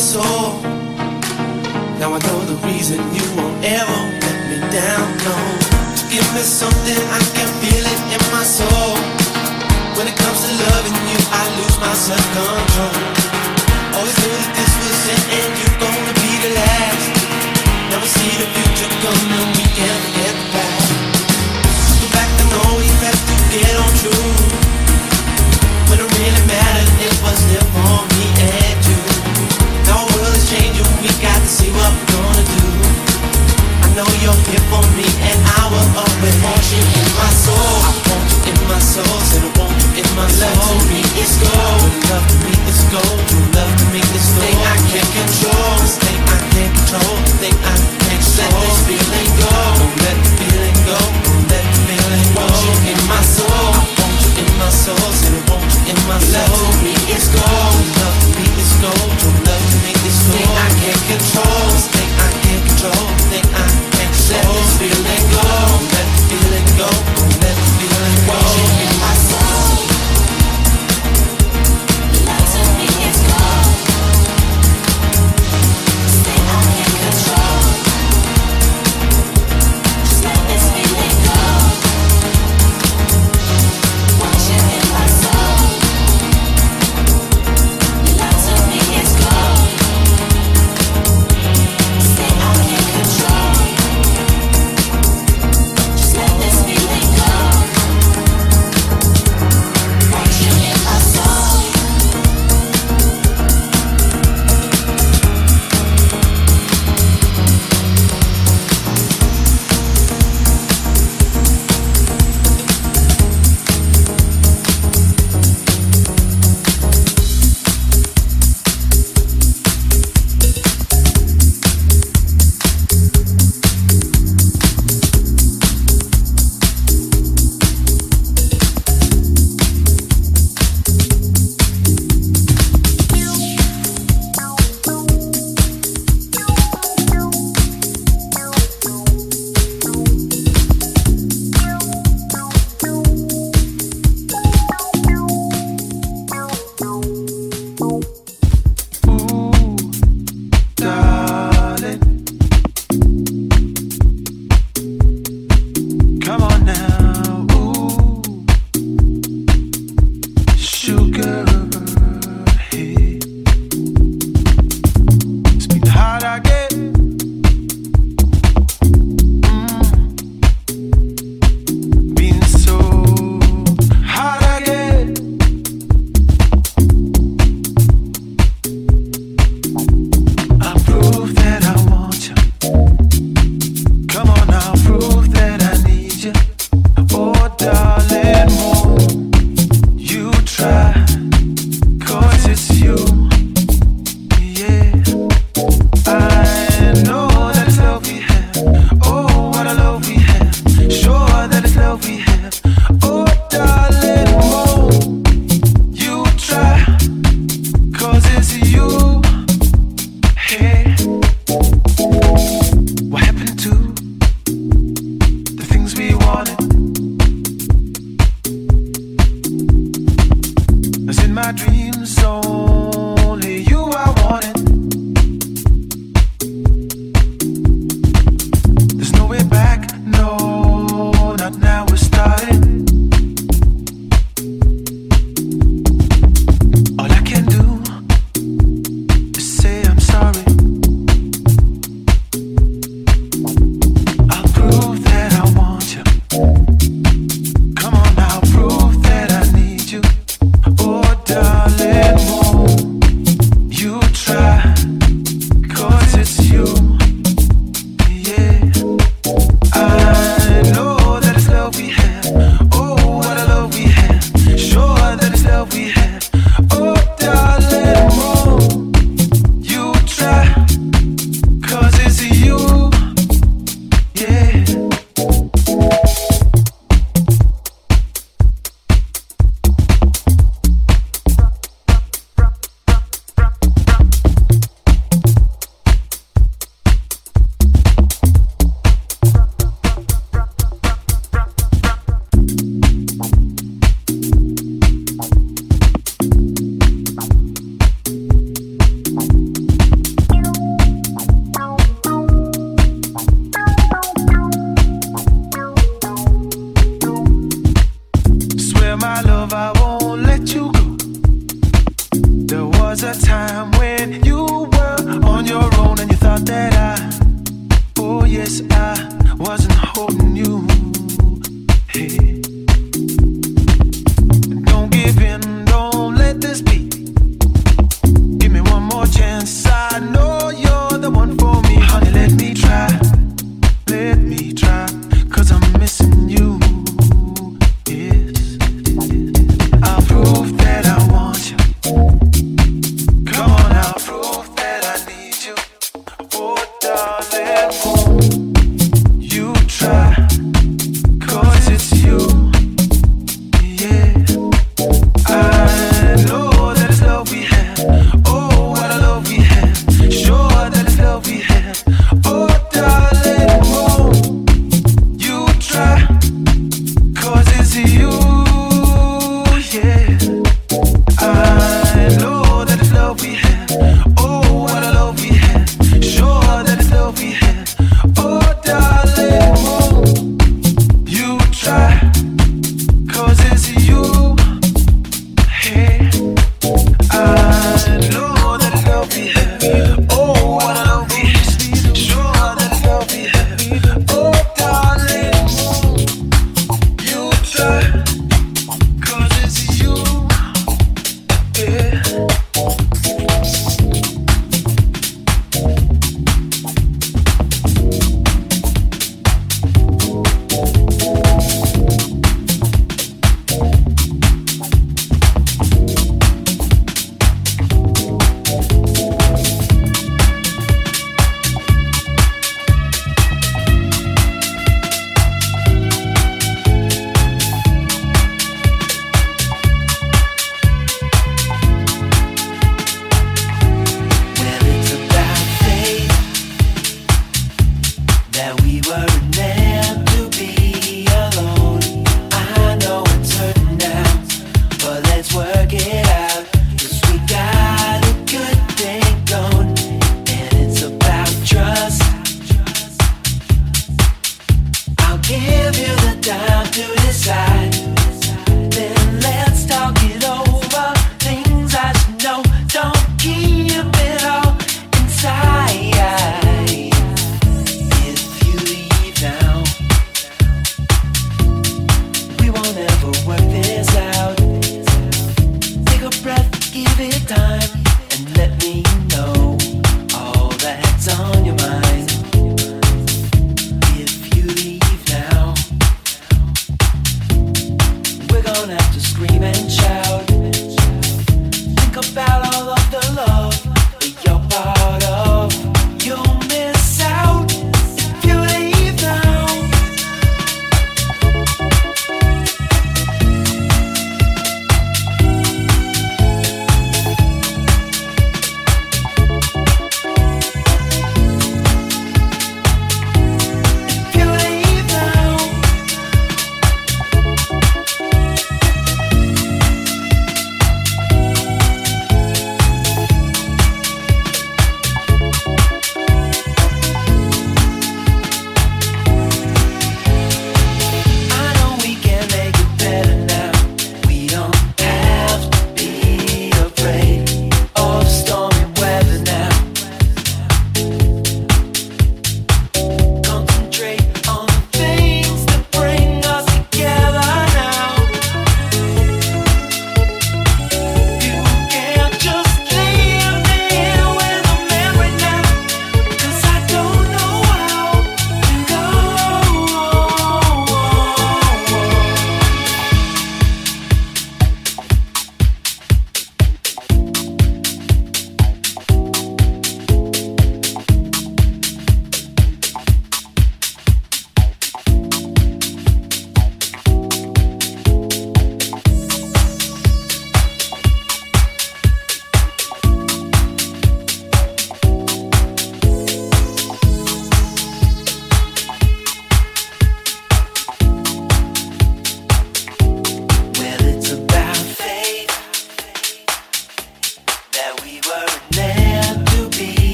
soul. Now I know the reason you won't ever let me down. No, to give me something I can feel it in my soul. When it comes to loving you, I lose my self control. in my soul. I want you in my soul, said I want you in my soul. Love to me is gold, love to me is gold. Love to me is gold. I can't control, I can't control, I can't control. Let this feeling go, don't let feeling go, don't let feeling go. In my soul, I want you in my soul, said I want you in my soul. Love to me is gold, love to me is gold. Love to me is gold. I can't control,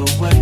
away.